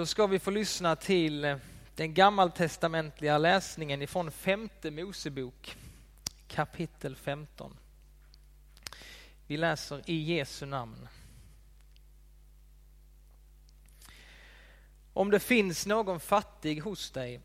Då ska vi få lyssna till eh, den gammaltestamentliga läsningen ifrån femte Mosebok kapitel 15. Vi läser i Jesu namn. Om det finns någon fattig hos dig,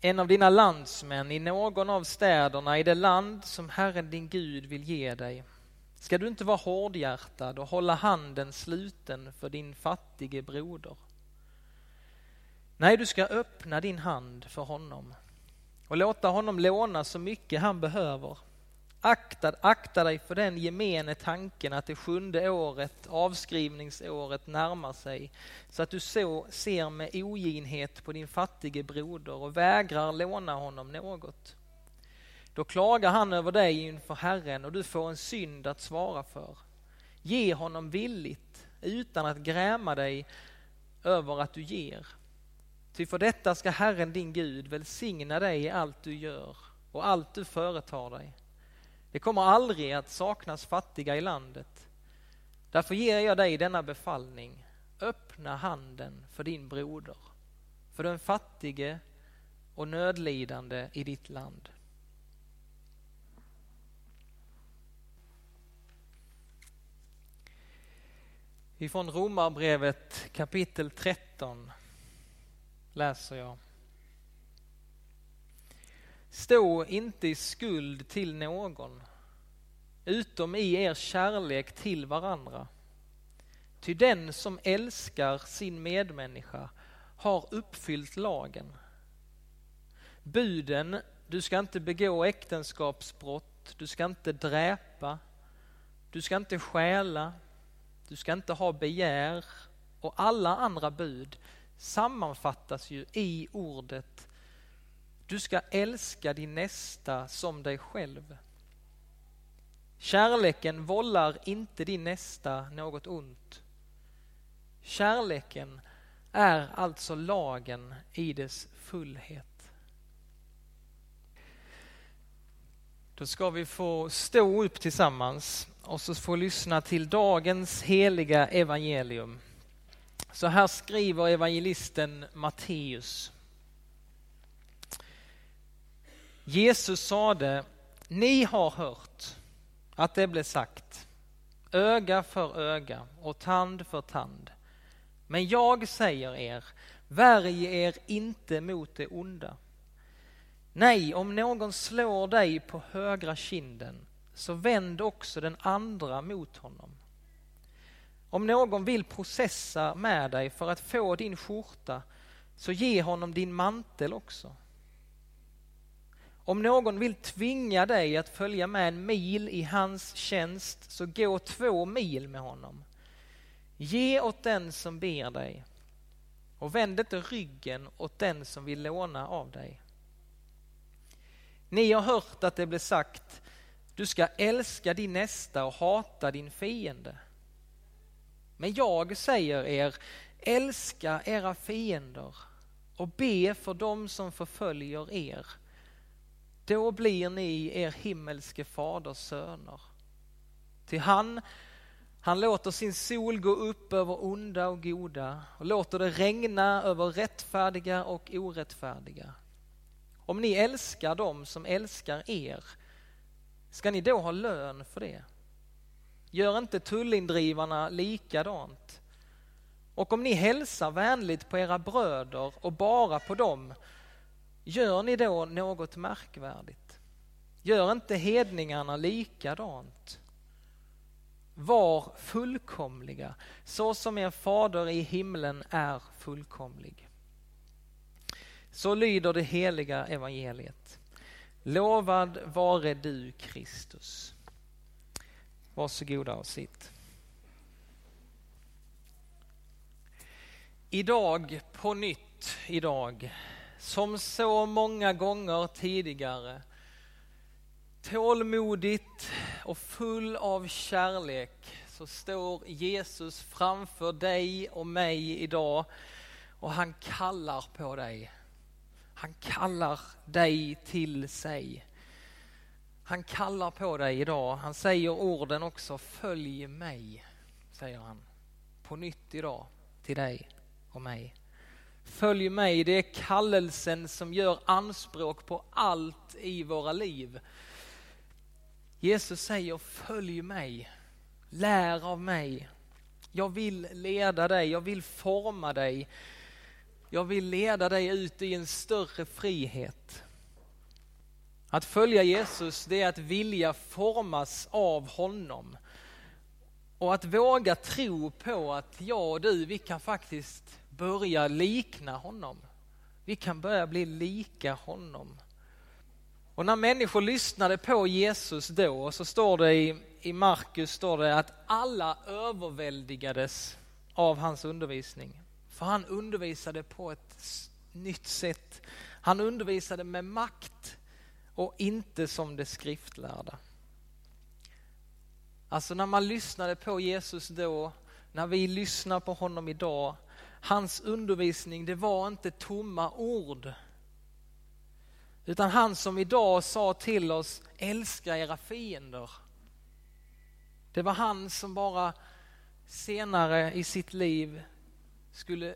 en av dina landsmän i någon av städerna i det land som Herren din Gud vill ge dig, ska du inte vara hårdhjärtad och hålla handen sluten för din fattige broder. Nej, du ska öppna din hand för honom och låta honom låna så mycket han behöver. Akta, akta dig för den gemene tanken att det sjunde året, avskrivningsåret, närmar sig så att du så ser med oginhet på din fattige broder och vägrar låna honom något. Då klagar han över dig inför Herren och du får en synd att svara för. Ge honom villigt utan att gräma dig över att du ger. Ty för detta ska Herren din Gud välsigna dig i allt du gör och allt du företar dig. Det kommer aldrig att saknas fattiga i landet. Därför ger jag dig denna befallning. Öppna handen för din broder, för den fattige och nödlidande i ditt land. Ifrån Romarbrevet kapitel 13 läser jag. Stå inte i skuld till någon, utom i er kärlek till varandra. Ty den som älskar sin medmänniska har uppfyllt lagen. Buden, du ska inte begå äktenskapsbrott, du ska inte dräpa, du ska inte stjäla, du ska inte ha begär och alla andra bud sammanfattas ju i ordet du ska älska din nästa som dig själv. Kärleken vållar inte din nästa något ont. Kärleken är alltså lagen i dess fullhet. Då ska vi få stå upp tillsammans och så få lyssna till dagens heliga evangelium. Så här skriver evangelisten Matteus. Jesus sade, ni har hört att det blev sagt, öga för öga och tand för tand. Men jag säger er, värj er inte mot det onda. Nej, om någon slår dig på högra kinden, så vänd också den andra mot honom. Om någon vill processa med dig för att få din skjorta, så ge honom din mantel också. Om någon vill tvinga dig att följa med en mil i hans tjänst, så gå två mil med honom. Ge åt den som ber dig och vänd inte ryggen åt den som vill låna av dig. Ni har hört att det blev sagt, du ska älska din nästa och hata din fiende. Men jag säger er, älska era fiender och be för dem som förföljer er då blir ni er himmelske faders söner. Till han, han låter sin sol gå upp över onda och goda och låter det regna över rättfärdiga och orättfärdiga. Om ni älskar dem som älskar er, ska ni då ha lön för det? Gör inte tullindrivarna likadant? Och om ni hälsar vänligt på era bröder och bara på dem Gör ni då något märkvärdigt? Gör inte hedningarna likadant? Var fullkomliga, så som er fader i himlen är fullkomlig. Så lyder det heliga evangeliet. Lovad vare du Kristus. Varsågoda och sitt. Idag, på nytt idag, som så många gånger tidigare tålmodigt och full av kärlek så står Jesus framför dig och mig idag och han kallar på dig. Han kallar dig till sig. Han kallar på dig idag. Han säger orden också, följ mig, säger han på nytt idag till dig och mig. Följ mig, det är kallelsen som gör anspråk på allt i våra liv. Jesus säger följ mig, lär av mig. Jag vill leda dig, jag vill forma dig. Jag vill leda dig ut i en större frihet. Att följa Jesus det är att vilja formas av honom. Och att våga tro på att jag och du, vi kan faktiskt börja likna honom. Vi kan börja bli lika honom. Och när människor lyssnade på Jesus då, så står det i, i Markus står det att alla överväldigades av hans undervisning. För han undervisade på ett nytt sätt. Han undervisade med makt och inte som det skriftlärda. Alltså när man lyssnade på Jesus då, när vi lyssnar på honom idag, hans undervisning det var inte tomma ord. Utan han som idag sa till oss, älska era fiender. Det var han som bara senare i sitt liv skulle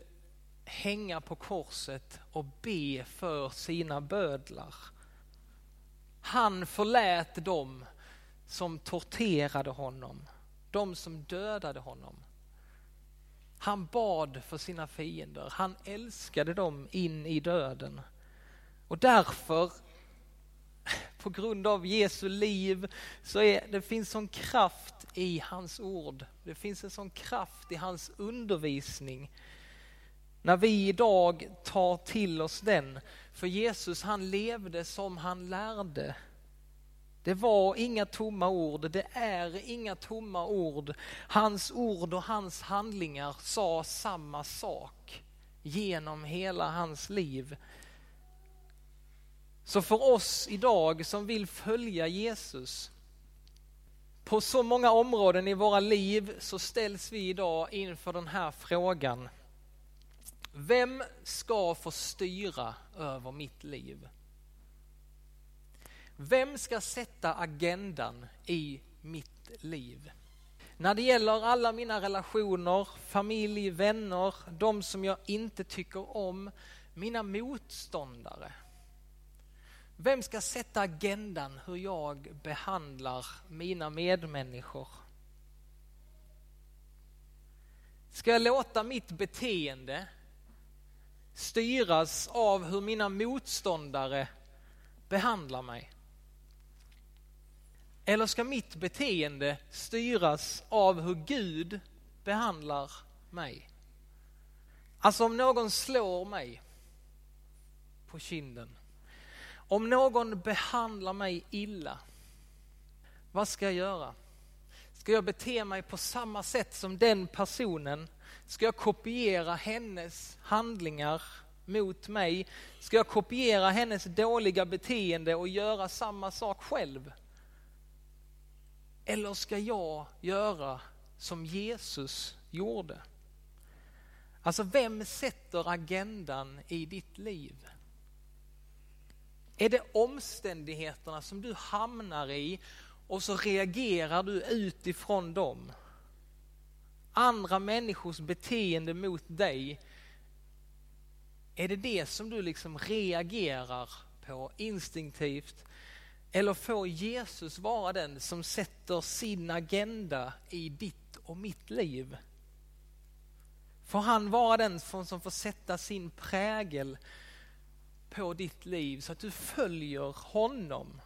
hänga på korset och be för sina bödlar. Han förlät dem som torterade honom, de som dödade honom. Han bad för sina fiender, han älskade dem in i döden. Och därför, på grund av Jesu liv, så är, det finns sån kraft i hans ord. Det finns en sån kraft i hans undervisning. När vi idag tar till oss den, för Jesus han levde som han lärde. Det var inga tomma ord, det är inga tomma ord. Hans ord och hans handlingar sa samma sak genom hela hans liv. Så för oss idag som vill följa Jesus, på så många områden i våra liv så ställs vi idag inför den här frågan. Vem ska få styra över mitt liv? Vem ska sätta agendan i mitt liv? När det gäller alla mina relationer, familj, vänner, de som jag inte tycker om, mina motståndare. Vem ska sätta agendan hur jag behandlar mina medmänniskor? Ska jag låta mitt beteende styras av hur mina motståndare behandlar mig? Eller ska mitt beteende styras av hur Gud behandlar mig? Alltså om någon slår mig på kinden, om någon behandlar mig illa, vad ska jag göra? Ska jag bete mig på samma sätt som den personen? Ska jag kopiera hennes handlingar mot mig? Ska jag kopiera hennes dåliga beteende och göra samma sak själv? Eller ska jag göra som Jesus gjorde? Alltså vem sätter agendan i ditt liv? Är det omständigheterna som du hamnar i och så reagerar du utifrån dem? Andra människors beteende mot dig, är det det som du liksom reagerar på instinktivt eller får Jesus vara den som sätter sin agenda i ditt och mitt liv? Får han vara den som får sätta sin prägel på ditt liv så att du följer honom?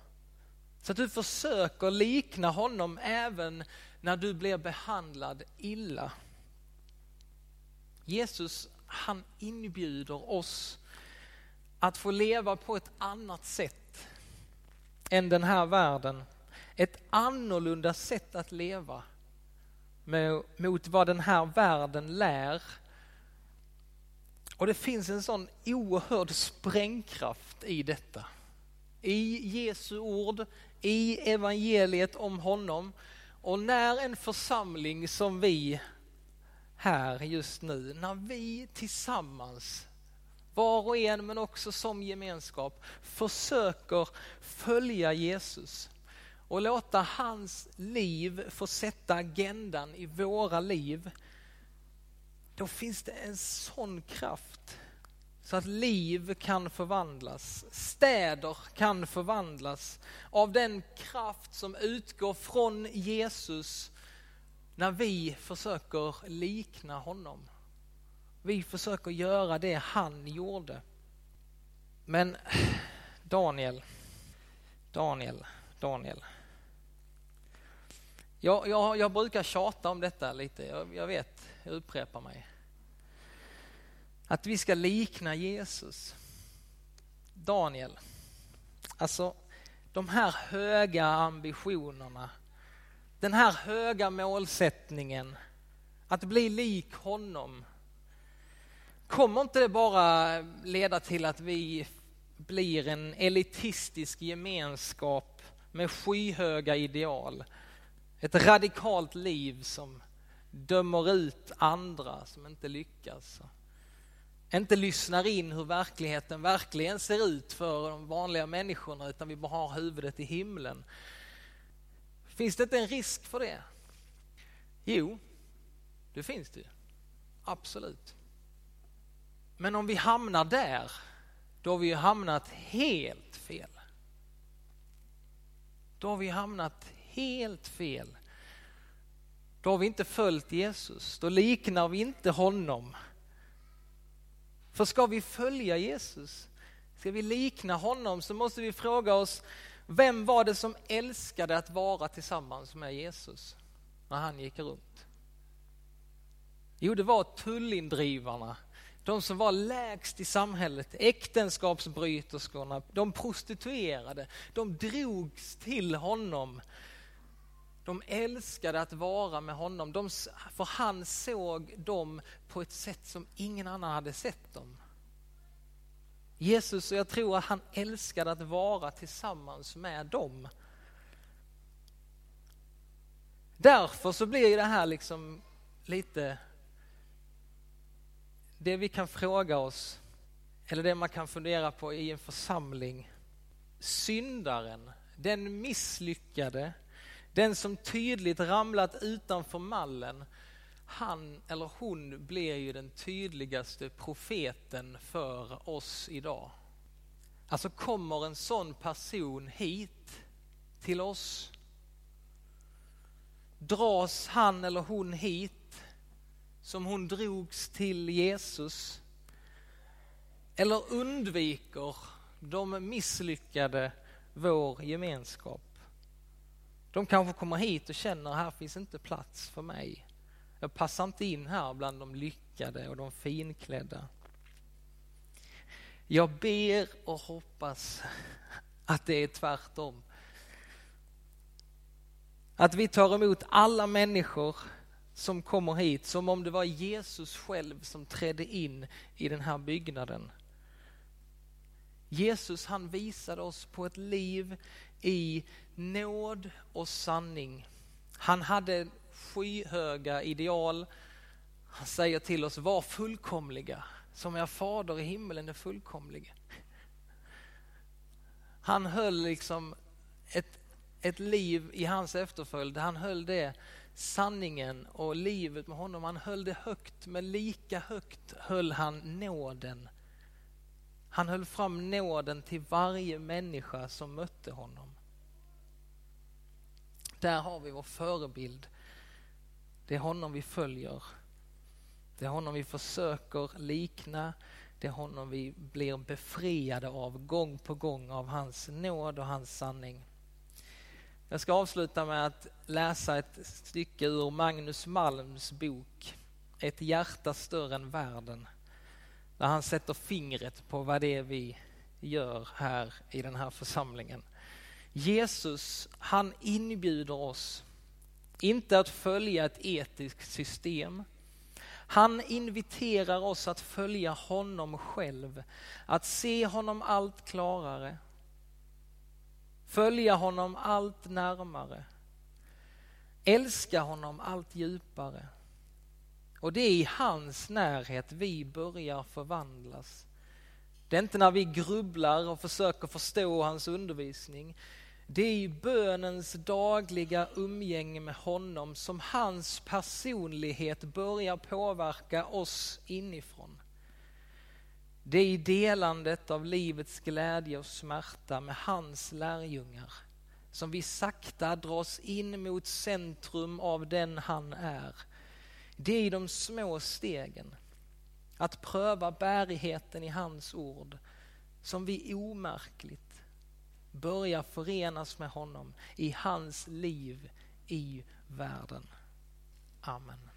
Så att du försöker likna honom även när du blir behandlad illa. Jesus han inbjuder oss att få leva på ett annat sätt än den här världen. Ett annorlunda sätt att leva mot vad den här världen lär. Och det finns en sån oerhörd sprängkraft i detta. I Jesu ord, i evangeliet om honom. Och när en församling som vi här just nu, när vi tillsammans var och en men också som gemenskap försöker följa Jesus och låta hans liv få sätta agendan i våra liv. Då finns det en sån kraft så att liv kan förvandlas, städer kan förvandlas av den kraft som utgår från Jesus när vi försöker likna honom. Vi försöker göra det han gjorde. Men Daniel, Daniel, Daniel. Jag, jag, jag brukar tjata om detta lite, jag, jag vet, jag upprepar mig. Att vi ska likna Jesus. Daniel, alltså de här höga ambitionerna, den här höga målsättningen att bli lik honom. Kommer inte det bara leda till att vi blir en elitistisk gemenskap med skyhöga ideal? Ett radikalt liv som dömer ut andra som inte lyckas inte lyssnar in hur verkligheten verkligen ser ut för de vanliga människorna utan vi bara har huvudet i himlen. Finns det inte en risk för det? Jo, det finns det. Absolut. Men om vi hamnar där, då har vi hamnat helt fel. Då har vi hamnat helt fel. Då har vi inte följt Jesus, då liknar vi inte honom för ska vi följa Jesus, ska vi likna honom så måste vi fråga oss, vem var det som älskade att vara tillsammans med Jesus när han gick runt? Jo, det var tullindrivarna, de som var lägst i samhället, äktenskapsbryterskorna, de prostituerade, de drogs till honom. De älskade att vara med honom, de, för han såg dem på ett sätt som ingen annan hade sett dem. Jesus, och jag tror att han älskade att vara tillsammans med dem. Därför så blir det här liksom lite det vi kan fråga oss, eller det man kan fundera på i en församling. Syndaren, den misslyckade, den som tydligt ramlat utanför mallen, han eller hon blir ju den tydligaste profeten för oss idag. Alltså kommer en sån person hit till oss, dras han eller hon hit som hon drogs till Jesus? Eller undviker de misslyckade vår gemenskap? De kanske kommer hit och känner här finns inte plats för mig. Jag passar inte in här bland de lyckade och de finklädda. Jag ber och hoppas att det är tvärtom. Att vi tar emot alla människor som kommer hit som om det var Jesus själv som trädde in i den här byggnaden. Jesus han visade oss på ett liv i nåd och sanning. Han hade skyhöga ideal. Han säger till oss, var fullkomliga som er fader i himmelen är fullkomlig. Han höll liksom ett, ett liv i hans efterföljd, han höll det sanningen och livet med honom, han höll det högt, men lika högt höll han nåden. Han höll fram nåden till varje människa som mötte honom. Där har vi vår förebild det är honom vi följer. Det är honom vi försöker likna. Det är honom vi blir befriade av gång på gång av hans nåd och hans sanning. Jag ska avsluta med att läsa ett stycke ur Magnus Malms bok Ett hjärta större än världen när han sätter fingret på vad det är vi gör här i den här församlingen. Jesus, han inbjuder oss inte att följa ett etiskt system. Han inviterar oss att följa honom själv, att se honom allt klarare, följa honom allt närmare, älska honom allt djupare. Och det är i hans närhet vi börjar förvandlas. Det är inte när vi grubblar och försöker förstå hans undervisning det är i bönens dagliga umgänge med honom som hans personlighet börjar påverka oss inifrån. Det är i delandet av livets glädje och smärta med hans lärjungar som vi sakta dras in mot centrum av den han är. Det är i de små stegen, att pröva bärigheten i hans ord, som vi omärkligt börjar förenas med honom i hans liv i världen. Amen.